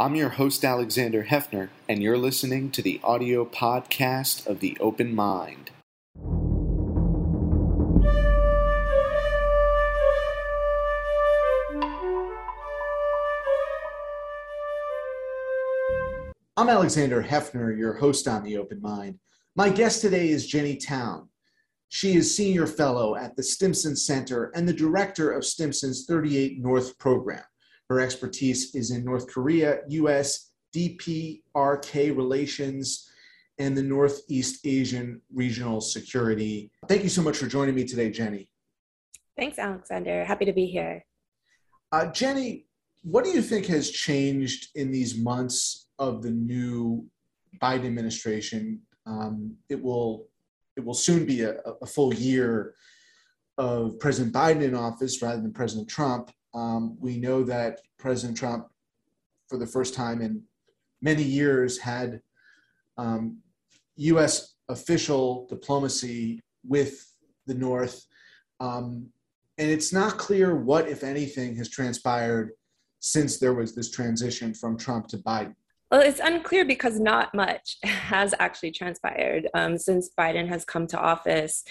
I'm your host, Alexander Heffner, and you're listening to the audio podcast of The Open Mind. I'm Alexander Heffner, your host on The Open Mind. My guest today is Jenny Town. She is Senior Fellow at the Stimson Center and the Director of Stimson's 38 North program. Her expertise is in North Korea, US, DPRK relations, and the Northeast Asian regional security. Thank you so much for joining me today, Jenny. Thanks, Alexander. Happy to be here. Uh, Jenny, what do you think has changed in these months of the new Biden administration? Um, it will it will soon be a, a, full year of President Biden in office rather than President Trump. Um, we know that President Trump, for the first time in many years, had um, U.S. official diplomacy with the North. Um, and it's not clear what, if anything, has transpired since there was this transition from Trump to Biden. Well, it's unclear because not much has actually transpired um, since Biden has come to office.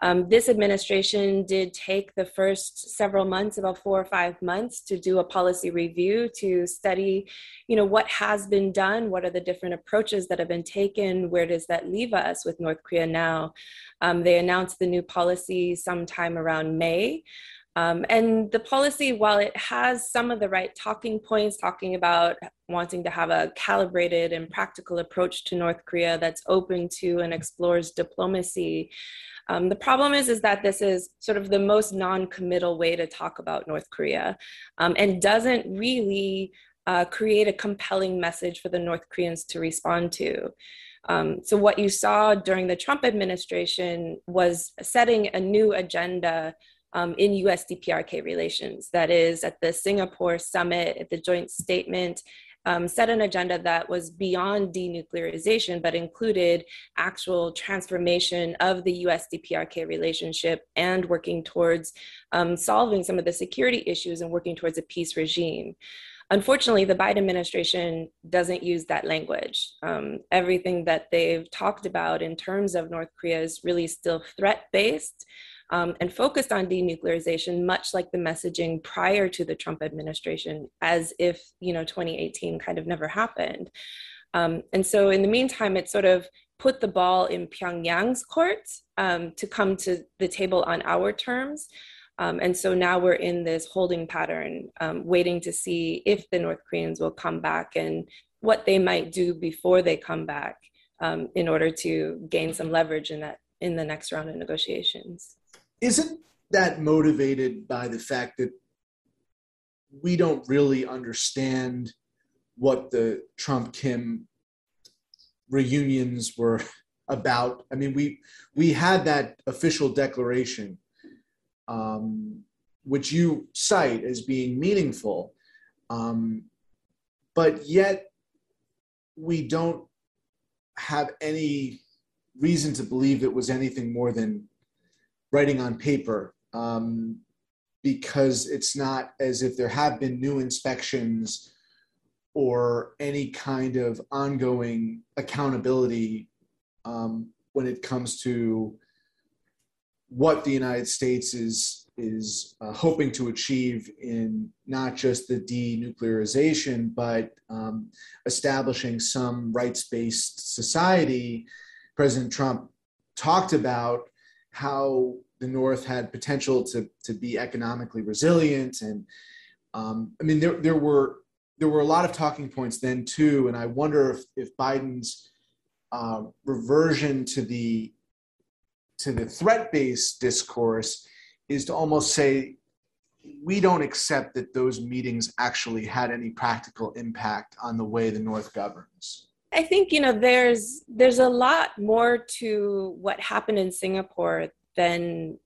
Um, this administration did take the first several months, about four or five months, to do a policy review to study, you know, what has been done, what are the different approaches that have been taken, where does that leave us with North Korea now? Um, they announced the new policy sometime around May. Um, and the policy, while it has some of the right talking points, talking about wanting to have a calibrated and practical approach to North Korea that's open to and explores diplomacy, um, the problem is, is that this is sort of the most non-committal way to talk about North Korea um, and doesn't really uh, create a compelling message for the North Koreans to respond to. Um, so what you saw during the Trump administration was setting a new agenda um, in US DPRK relations. That is, at the Singapore summit, at the joint statement, um, set an agenda that was beyond denuclearization, but included actual transformation of the US DPRK relationship and working towards um, solving some of the security issues and working towards a peace regime. Unfortunately, the Biden administration doesn't use that language. Um, everything that they've talked about in terms of North Korea is really still threat based um, and focused on denuclearization, much like the messaging prior to the Trump administration, as if you know 2018 kind of never happened. Um, and so, in the meantime, it sort of put the ball in Pyongyang's court um, to come to the table on our terms. Um, and so now we're in this holding pattern, um, waiting to see if the North Koreans will come back and what they might do before they come back um, in order to gain some leverage in that in the next round of negotiations isn't that motivated by the fact that we don't really understand what the Trump Kim reunions were about? I mean, we we had that official declaration, um, which you cite as being meaningful, um, but yet we don't have any reason to believe it was anything more than writing on paper um, because it's not as if there have been new inspections or any kind of ongoing accountability um, when it comes to what the United States is is uh, hoping to achieve in not just the denuclearization, but um, establishing some rights-based society. President Trump talked about how the North had potential to to be economically resilient, and um, I mean there there were there were a lot of talking points then too, and I wonder if if Biden's uh, reversion to the to the threat based discourse is to almost say we don't accept that those meetings actually had any practical impact on the way the North governs. I think you know there's there's a lot more to what happened in Singapore than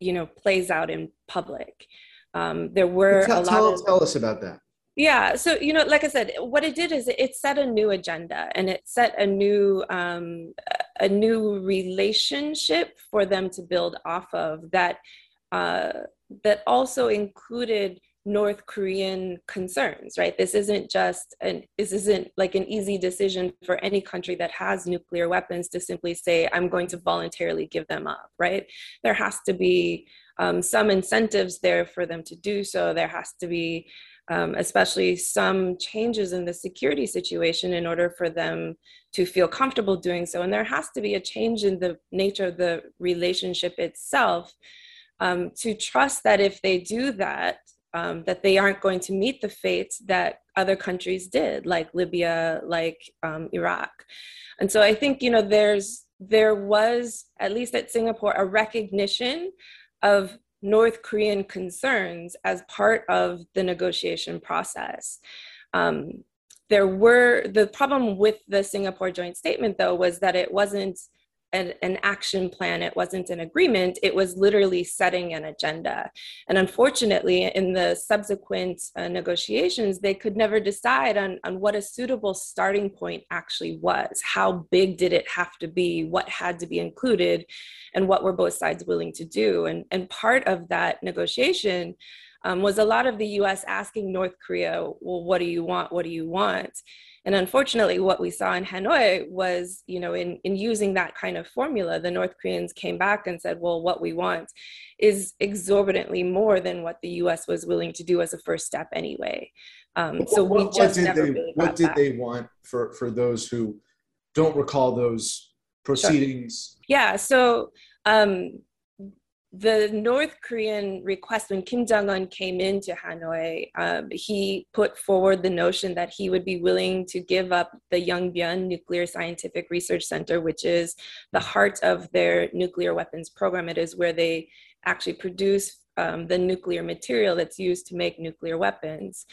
you know plays out in public. Um, there were tell, a lot tell, of tell us about that. Yeah, so you know, like I said, what it did is it set a new agenda and it set a new um, a new relationship for them to build off of that uh, that also included North Korean concerns, right? This isn't just an this isn't like an easy decision for any country that has nuclear weapons to simply say, I'm going to voluntarily give them up, right? There has to be um, some incentives there for them to do so. There has to be um, especially some changes in the security situation in order for them to feel comfortable doing so. And there has to be a change in the nature of the relationship itself um, to trust that if they do that, um, that they aren't going to meet the fate that other countries did, like Libya, like um, Iraq. And so I think you know there's there was at least at Singapore a recognition of North Korean concerns as part of the negotiation process. Um, there were the problem with the Singapore joint statement, though, was that it wasn't an, an, action plan, it wasn't an agreement, it was literally setting an agenda. And unfortunately, in the subsequent uh, negotiations, they could never decide on, on what a suitable starting point actually was. How big did it have to be? What had to be included? And what were both sides willing to do? And, and part of that negotiation um, was a lot of the US asking North Korea, well, what do you want? What do you want? And unfortunately, what we saw in Hanoi was, you know, in, in using that kind of formula, the North Koreans came back and said, well, what we want is exorbitantly more than what the US was willing to do as a first step anyway. Um, so what, we just what never they, really What did they want for, for those who don't recall those proceedings? Sure. Yeah, so um, the North Korean request, when Kim Jong un came into Hanoi, um, he put forward the notion that he would be willing to give up the Yongbyon Nuclear Scientific Research Center, which is the heart of their nuclear weapons program. It is where they actually produce um, the nuclear material that's used to make nuclear weapons.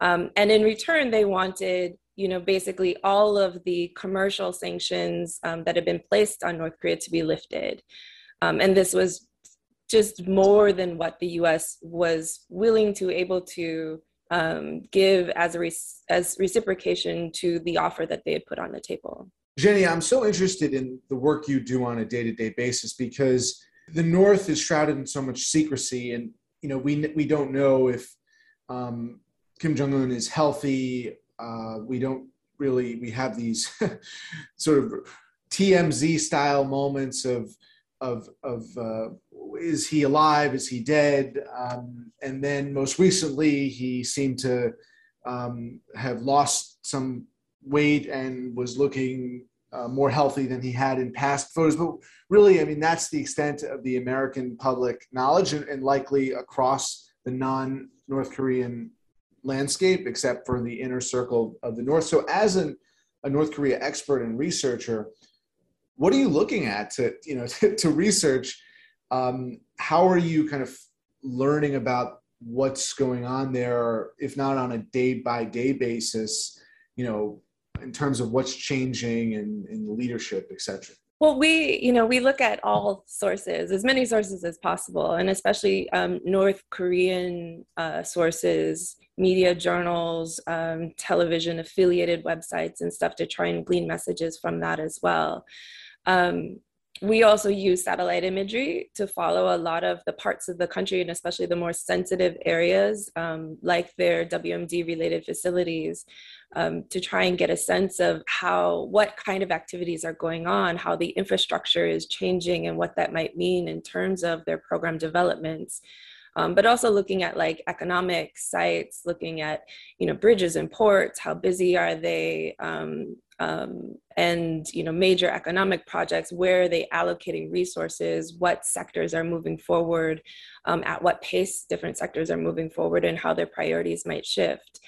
Um, and in return, they wanted you know, basically all of the commercial sanctions um, that had been placed on North Korea to be lifted. Um, and this was just more than what the U.S. was willing to able to um, give as a re- as reciprocation to the offer that they had put on the table. Jenny, I'm so interested in the work you do on a day-to-day basis because the North is shrouded in so much secrecy, and you know we we don't know if um, Kim Jong Un is healthy. Uh, we don't really we have these sort of TMZ style moments of of of uh, is he alive? Is he dead? Um, and then most recently, he seemed to um, have lost some weight and was looking uh, more healthy than he had in past photos. But really, I mean, that's the extent of the American public knowledge and, and likely across the non North Korean landscape, except for the inner circle of the North. So, as an, a North Korea expert and researcher, what are you looking at to you know to, to research um, how are you kind of learning about what's going on there if not on a day by day basis you know in terms of what's changing in, in the leadership etc well, we, you know, we look at all sources, as many sources as possible, and especially um, North Korean uh, sources, media journals, um, television affiliated websites, and stuff to try and glean messages from that as well. Um, we also use satellite imagery to follow a lot of the parts of the country and especially the more sensitive areas um, like their WMD related facilities um, to try and get a sense of how what kind of activities are going on how the infrastructure is changing and what that might mean in terms of their program developments. Um, but also looking at like economic sites looking at you know bridges and ports how busy are they um, um, and you know major economic projects where are they allocating resources what sectors are moving forward um, at what pace different sectors are moving forward and how their priorities might shift.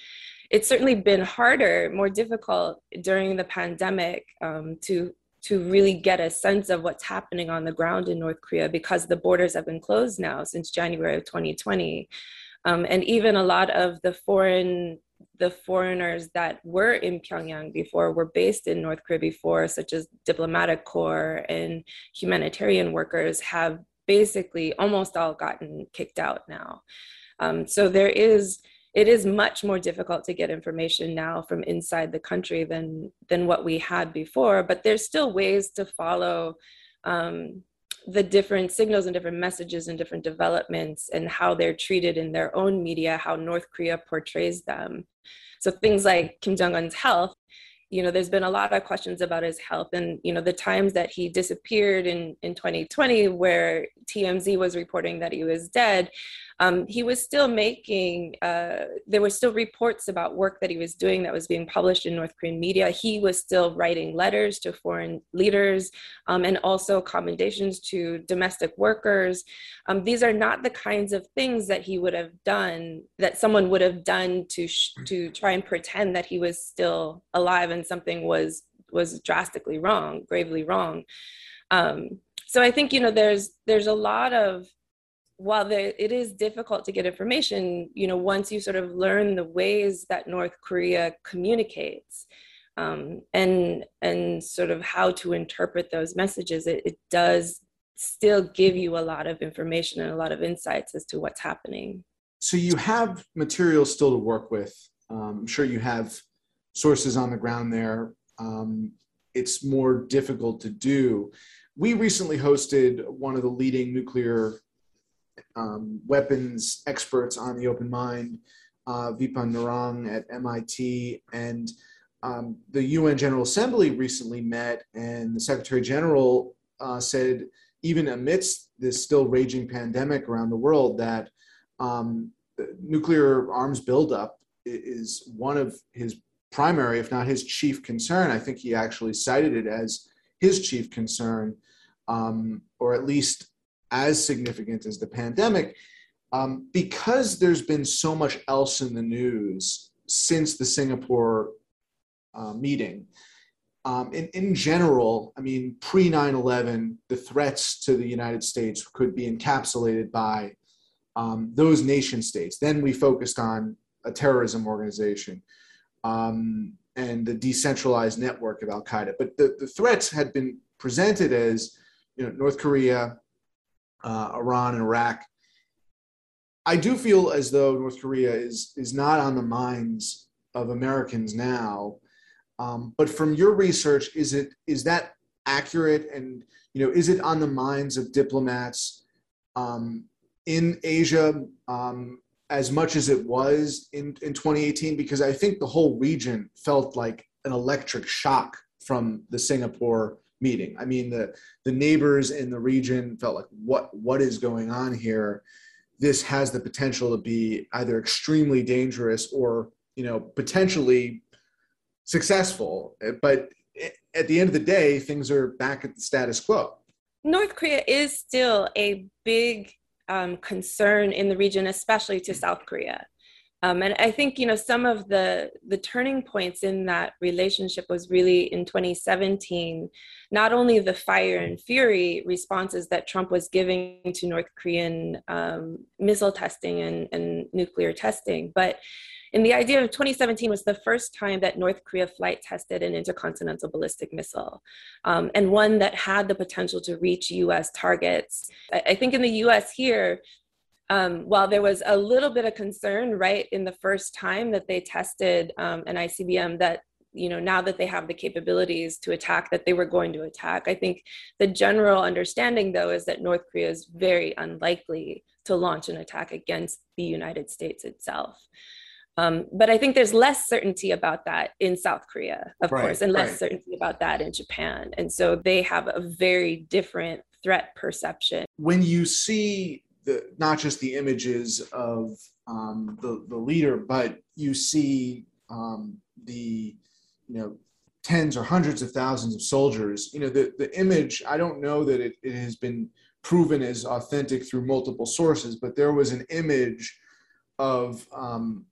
It's certainly been harder more difficult during the pandemic um, to to really get a sense of what's happening on the ground in north korea because the borders have been closed now since january of 2020 um, and even a lot of the foreign the foreigners that were in Pyongyang before were based in North Korea before, such as diplomatic corps and humanitarian workers, have basically almost all gotten kicked out now. Um, so there is it is much more difficult to get information now from inside the country than than what we had before but there's still ways to follow um, the different signals and different messages and different developments and how they're treated in their own media, how North Korea portrays them. So things like Kim Jong Un's health you know, there's been a lot of questions about his health. And, you know, the times that he disappeared in, in 2020, where TMZ was reporting that he was dead, um, he was still making, uh, there were still reports about work that he was doing that was being published in North Korean media. He was still writing letters to foreign leaders um, and also commendations to domestic workers. Um, these are not the kinds of things that he would have done, that someone would have done to, sh- to try and pretend that he was still alive and something was was drastically wrong, gravely wrong. Um, so I think you know there's there's a lot of while there, it is difficult to get information, you know, once you sort of learn the ways that North Korea communicates um, and and sort of how to interpret those messages, it, it does still give you a lot of information and a lot of insights as to what's happening. So you have material still to work with. Um, I'm sure you have sources on the ground there. Um, it's more difficult to do. We recently hosted one of the leading nuclear um, weapons experts on the open mind, uh, Vipin Narang at MIT, and um, the UN General Assembly recently met, and the Secretary General uh, said, even amidst this still raging pandemic around the world, that um, nuclear arms buildup is one of his primary, if not his chief concern. I think he actually cited it as his chief concern, um, or at least as significant as the pandemic um, because there's been so much else in the news since the Singapore uh, meeting. Um, in, in general, I mean, pre 9 11, the threats to the United States could be encapsulated by um, those nation states. Then we focused on a terrorism organization um, and the decentralized network of Al Qaeda. But the, the threats had been presented as you know, North Korea, uh, Iran and Iraq. I do feel as though North Korea is is not on the minds of Americans now. Um, but from your research, is it is that accurate? And you know, is it on the minds of diplomats um, in Asia um, as much as it was in in 2018? Because I think the whole region felt like an electric shock from the Singapore meeting. I mean, the the neighbors in the region felt like, what what is going on here? This has the potential to be either extremely dangerous or you know potentially successful. But at the end of the day, things are back at the status quo. North Korea is still a big um, concern in the region, especially to South Korea. Um, and I think you know some of the the turning points in that relationship was really in 2017. Not only the fire and fury responses that Trump was giving to North Korean um, missile testing and, and nuclear testing, but in the idea of 2017 was the first time that North Korea flight tested an intercontinental ballistic missile, um, and one that had the potential to reach U.S. targets. I, I think in the U.S. here, um, while there was a little bit of concern right in the first time that they tested um, an ICBM that you know now that they have the capabilities to attack that they were going to attack. I think the general understanding though is that north korea is very unlikely to launch an attack against the united states itself. Um, but i think there's less certainty about that in south korea of right, course and less right. certainty about that in japan. And so they have a very different threat perception. When you see the not just the images of um, the the leader, but you see um, the you know tens or hundreds of thousands of soldiers. You know the the image. I don't know that it, it has been proven as authentic through multiple sources, but there was an image of um,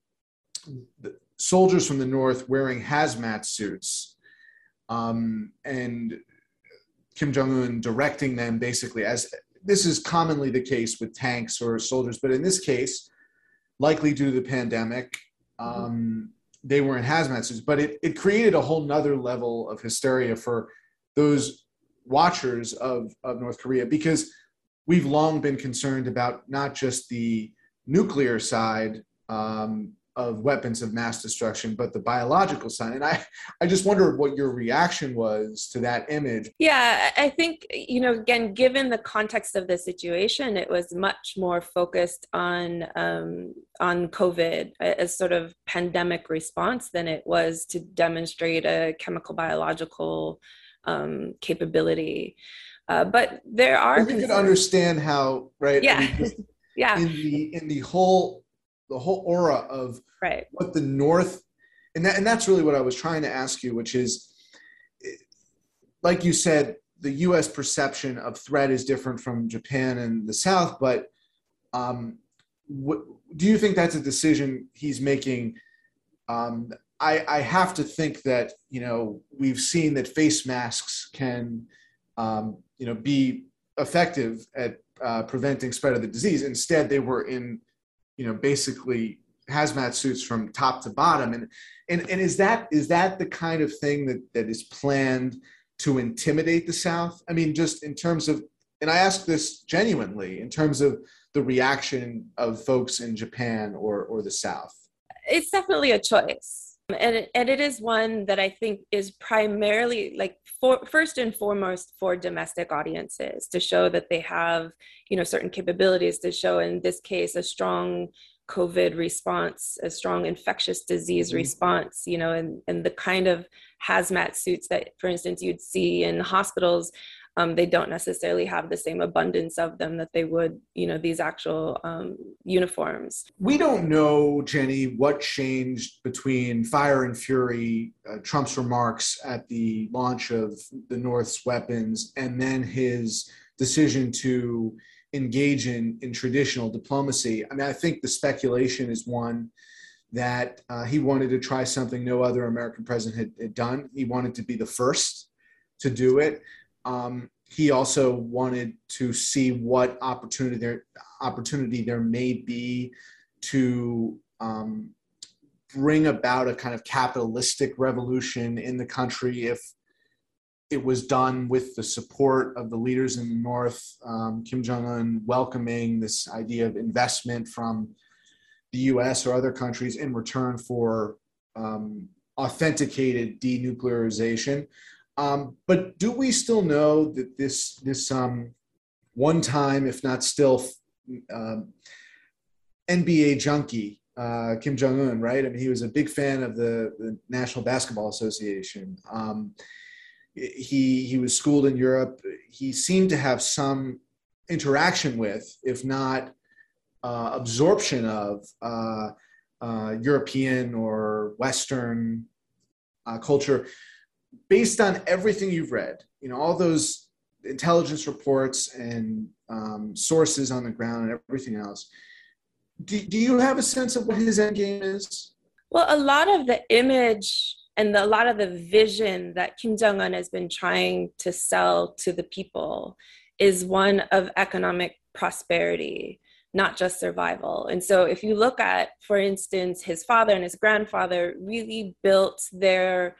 soldiers from the north wearing hazmat suits um, and Kim Jong Un directing them basically as this is commonly the case with tanks or soldiers, but in this case, likely due to the pandemic, mm-hmm. um, they were in hazmat suits. But it, it created a whole nother level of hysteria for those watchers of, of North Korea because we've long been concerned about not just the nuclear side um, of weapons of mass destruction, but the biological side. And I, I just wonder what your reaction was to that image. Yeah, I think, you know, again, given the context of the situation, it was much more focused on um, on COVID as sort of pandemic response than it was to demonstrate a chemical biological um, capability. Uh, but there are. We could understand how, right? Yeah. I mean, yeah. In the in the whole the whole aura of right. what the North, and that, and that's really what I was trying to ask you, which is, like you said, the U.S. perception of threat is different from Japan and the South, but um, what, do you think that's a decision he's making? Um, I, I, have to think that you know we've seen that face masks can um, you know be effective at uh, preventing spread of the disease. Instead, they were in you know basically hazmat suits from top to bottom. And and and is that is that the kind of thing that that is planned to intimidate the south? I mean just in terms of and i ask this genuinely in terms of the reaction of folks in japan or or the south. It's definitely a choice and it, and it is one that i think is primarily like for first and foremost for domestic audiences to show that they have you know certain capabilities to show in this case a strong COVID response, a strong infectious disease mm-hmm. response, you know, and, and the kind of hazmat suits that, for instance, you'd see in hospitals, um, they don't necessarily have the same abundance of them that they would, you know, these actual um, uniforms. We don't know, Jenny, what changed between Fire and Fury, uh, Trump's remarks at the launch of the North's weapons, and then his decision to engage in, in traditional diplomacy. I mean, I think the speculation is one that uh, he wanted to try something no other American president had, had, done. He wanted to be the first to do it. Um, he also wanted to see what opportunity there opportunity there may be to um, bring about a kind of capitalistic revolution in the country if it was done with the support of the leaders in the North, um, Kim Jong un welcoming this idea of investment from the US or other countries in return for um, authenticated denuclearization. Um, but do we still know that this, this um, one time, if not still, um, NBA junkie, uh, Kim Jong un, right? I mean, he was a big fan of the, the National Basketball Association. Um, he he was schooled in Europe. He seemed to have some interaction with, if not uh, absorption of, uh, uh, European or Western uh, culture. Based on everything you've read, you know all those intelligence reports and um, sources on the ground and everything else. Do, do you have a sense of what his end game is? Well, a lot of the image and the, a lot of the vision that Kim Jong un has been trying to sell to the people is one of economic prosperity, not just survival. And so, if you look at, for instance, his father and his grandfather really built their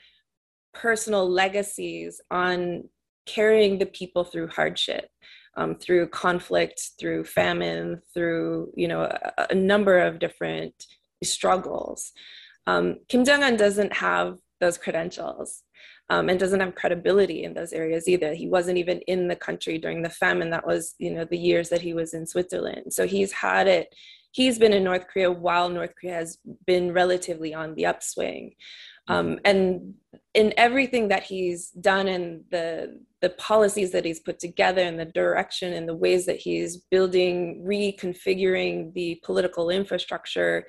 personal legacies on carrying the people through hardship. Um, through conflict, through famine, through you know a, a number of different struggles. Um, Kim Jong Un doesn't have those credentials um, and doesn't have credibility in those areas either. He wasn't even in the country during the famine. That was, you know, the years that he was in Switzerland. So he's had it. He's been in North Korea while North Korea has been relatively on the upswing. Um, and in everything that he's done and the the policies that he's put together and the direction and the ways that he's building reconfiguring the political infrastructure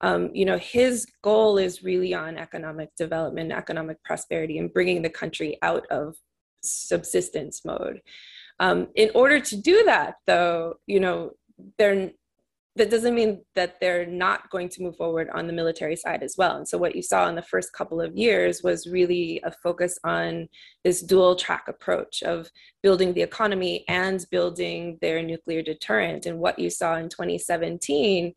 um, you know his goal is really on economic development economic prosperity and bringing the country out of subsistence mode. Um, in order to do that though you know they're that doesn't mean that they're not going to move forward on the military side as well. And so, what you saw in the first couple of years was really a focus on this dual track approach of building the economy and building their nuclear deterrent. And what you saw in 2017,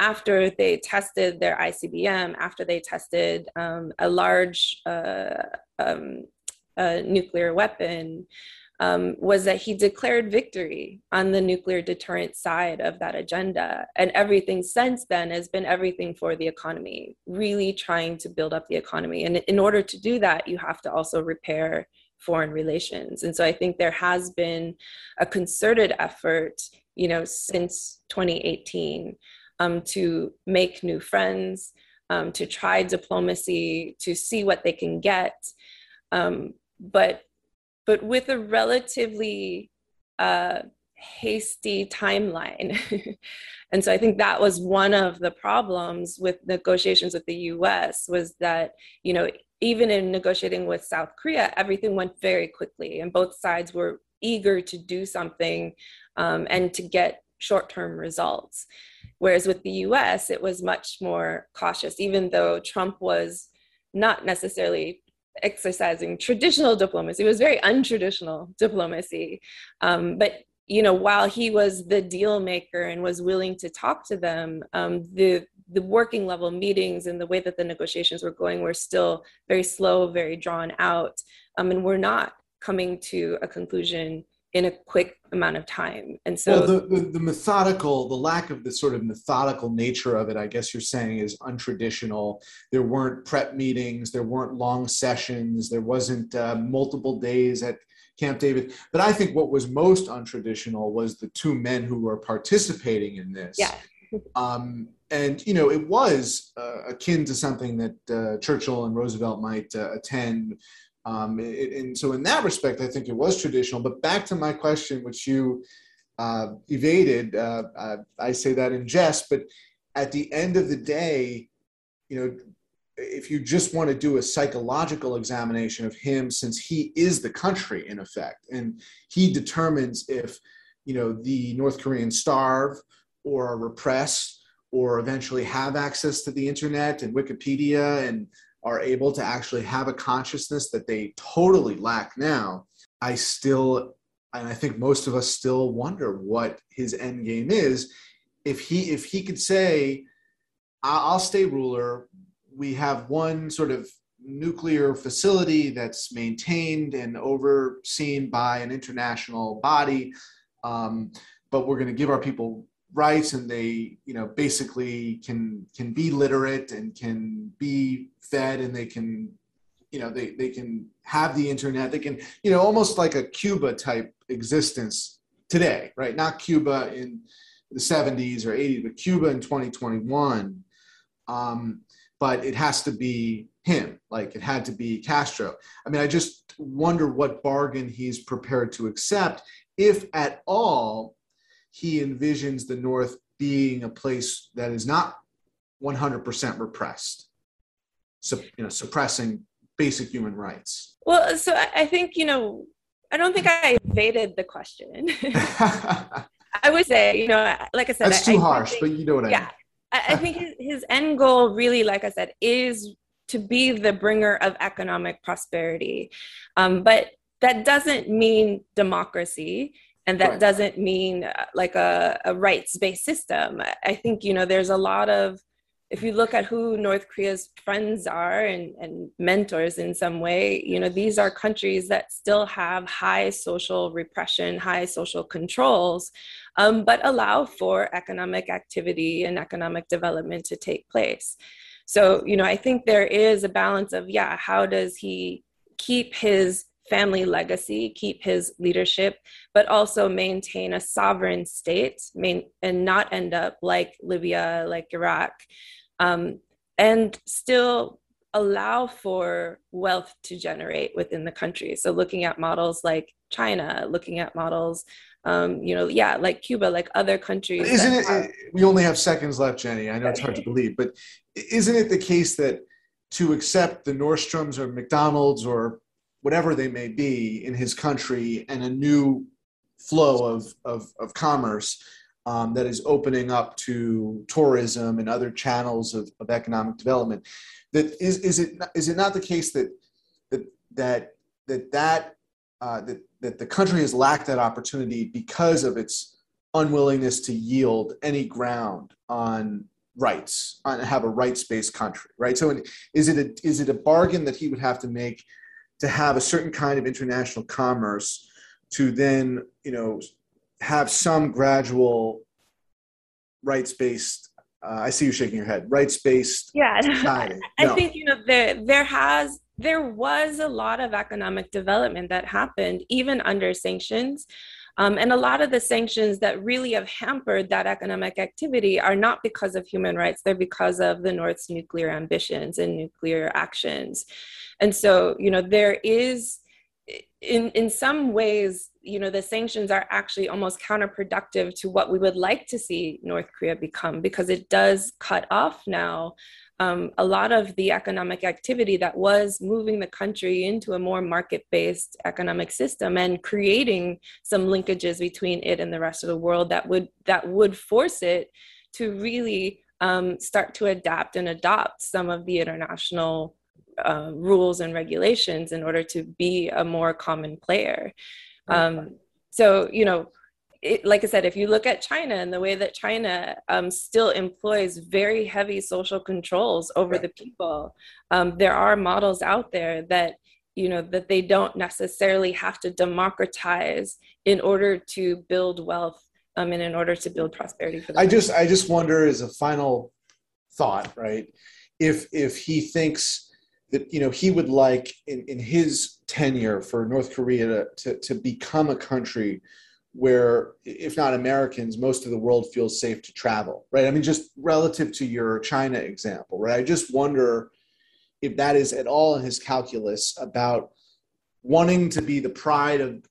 after they tested their ICBM, after they tested um, a large uh, um, a nuclear weapon, um, was that he declared victory on the nuclear deterrent side of that agenda. And everything since then has been everything for the economy, really trying to build up the economy. And in order to do that, you have to also repair foreign relations. And so I think there has been a concerted effort, you know, since 2018 um, to make new friends, um, to try diplomacy, to see what they can get. Um, but but with a relatively uh, hasty timeline. and so I think that was one of the problems with negotiations with the US was that, you know, even in negotiating with South Korea, everything went very quickly and both sides were eager to do something um, and to get short term results. Whereas with the US, it was much more cautious, even though Trump was not necessarily exercising traditional diplomacy. It was very untraditional diplomacy. Um, but you know, while he was the deal maker and was willing to talk to them, um, the the working level meetings and the way that the negotiations were going were still very slow, very drawn out, um, and we're not coming to a conclusion in a quick amount of time. And so well, the, the, the, methodical, the lack of the sort of methodical nature of it, I guess you're saying is untraditional. There weren't prep meetings, there weren't long sessions, there wasn't uh, multiple days at Camp David. But I think what was most untraditional was the two men who were participating in this. Yeah. Um, and you know, it was uh, akin to something that uh, Churchill and Roosevelt might uh, attend um, it, and so, in that respect, I think it was traditional. But back to my question, which you uh, evaded, uh, uh, I say that in jest, but at the end of the day, you know, if you just want to do a psychological examination of him, since he is the country in effect, and he determines if, you know, the North Koreans starve or are repressed or eventually have access to the internet and Wikipedia and are able to actually have a consciousness that they totally lack now, I still, and I think most of us still wonder what his end game is. If he if he could say, "I'll stay ruler," we have one sort of nuclear facility that's maintained and overseen by an international body, um, but we're going to give our people rights and they you know basically can can be literate and can be fed and they can you know they, they can have the internet. They can you know almost like a cuba type existence today right? Not cuba in the 70s or 80s but cuba in 2021 um, but it has to be him. Like it had to be castro. I mean i just wonder what bargain he's prepared to accept if at all he envisions the North being a place that is not 100% repressed, so, you know, suppressing basic human rights. Well, so I think, you know, I don't think I evaded the question. I would say, you know, like I said, that's too I, harsh, think, but you know what I yeah, mean. I, I think his, his end goal, really, like I said, is to be the bringer of economic prosperity. Um, but that doesn't mean democracy and that right. doesn't mean uh, like a, a rights-based system i think you know there's a lot of if you look at who north korea's friends are and, and mentors in some way you know these are countries that still have high social repression high social controls um, but allow for economic activity and economic development to take place so you know i think there is a balance of yeah how does he keep his family legacy, keep his leadership, but also maintain a sovereign state main, and not end up like Libya, like Iraq, um, and still allow for wealth to generate within the country. So looking at models like China, looking at models, um, you know, yeah, like Cuba, like other countries. Isn't it? Have- we only have seconds left, Jenny. I know it's hard to believe, but isn't it the case that to accept the Nordstroms or McDonald's or whatever they may be in his country and a new flow of, of, of commerce um, that is opening up to tourism and other channels of, of economic development. That is, is it is it not the case that that that that that, uh, that that the country has lacked that opportunity because of its unwillingness to yield any ground on rights, on have a rights-based country, right? So, is it a is it a bargain that he would have to make to have a certain kind of international commerce to then, you know, have some gradual rights-based uh, I see you shaking your head. Rights-based. Yeah, I, I think you know there there has there was a lot of economic development that happened even under sanctions. Um, and a lot of the sanctions that really have hampered that economic activity are not because of human rights, they're because of the North's nuclear ambitions and nuclear actions. And so, you know, there is in in some ways you know the sanctions are actually almost counterproductive to what we would like to see north korea become because it does cut off now um, a lot of the economic activity that was moving the country into a more market based economic system and creating some linkages between it and the rest of the world that would that would force it to really um, start to adapt and adopt some of the international uh, rules and regulations in order to be a more common player. Um, so, you know, it, like I said, if you look at China and the way that China um, still employs very heavy social controls over right. the people, um, there are models out there that you know that they don't necessarily have to democratize in order to build wealth um, and in order to build prosperity for. I just I just wonder as a final thought, right? If if he thinks that you know he would like in, in his tenure for North Korea to, to, to become a country where if not Americans, most of the world feels safe to travel, right? I mean, just relative to your China example, right? I just wonder if that is at all in his calculus about wanting to be the pride of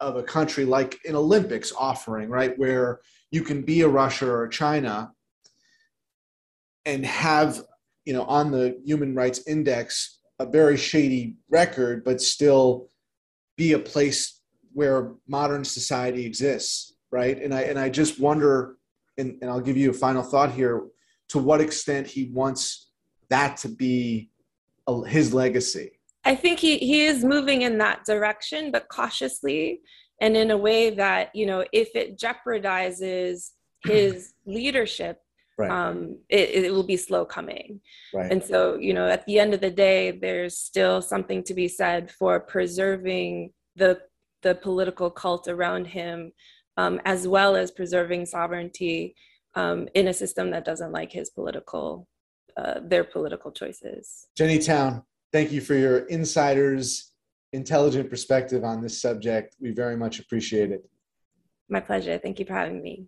of a country like an Olympics offering, right, where you can be a Russia or China and have you know, on the Human Rights Index, a very shady record, but still be a place where modern society exists, right? And I and I just wonder, and, and I'll give you a final thought here, to what extent he wants that to be a, his legacy. I think he, he is moving in that direction, but cautiously and in a way that, you know, if it jeopardizes his leadership, right. um, it, it will be slow coming. Right. And so, you know, at the end of the day, there's still something to be said for preserving the the political cult around him, um, as well as preserving sovereignty um, in a system that doesn't like his political uh, their political choices. Jenny Town, thank you for your insiders intelligent perspective on this subject. We very much appreciate it. My pleasure. Thank you for having me.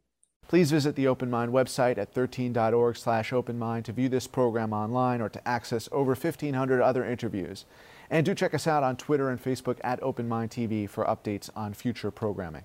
Please visit the Open Mind website at 13.org slash openmind to view this program online or to access over 1,500 other interviews. And do check us out on Twitter and Facebook at Open Mind TV for updates on future programming.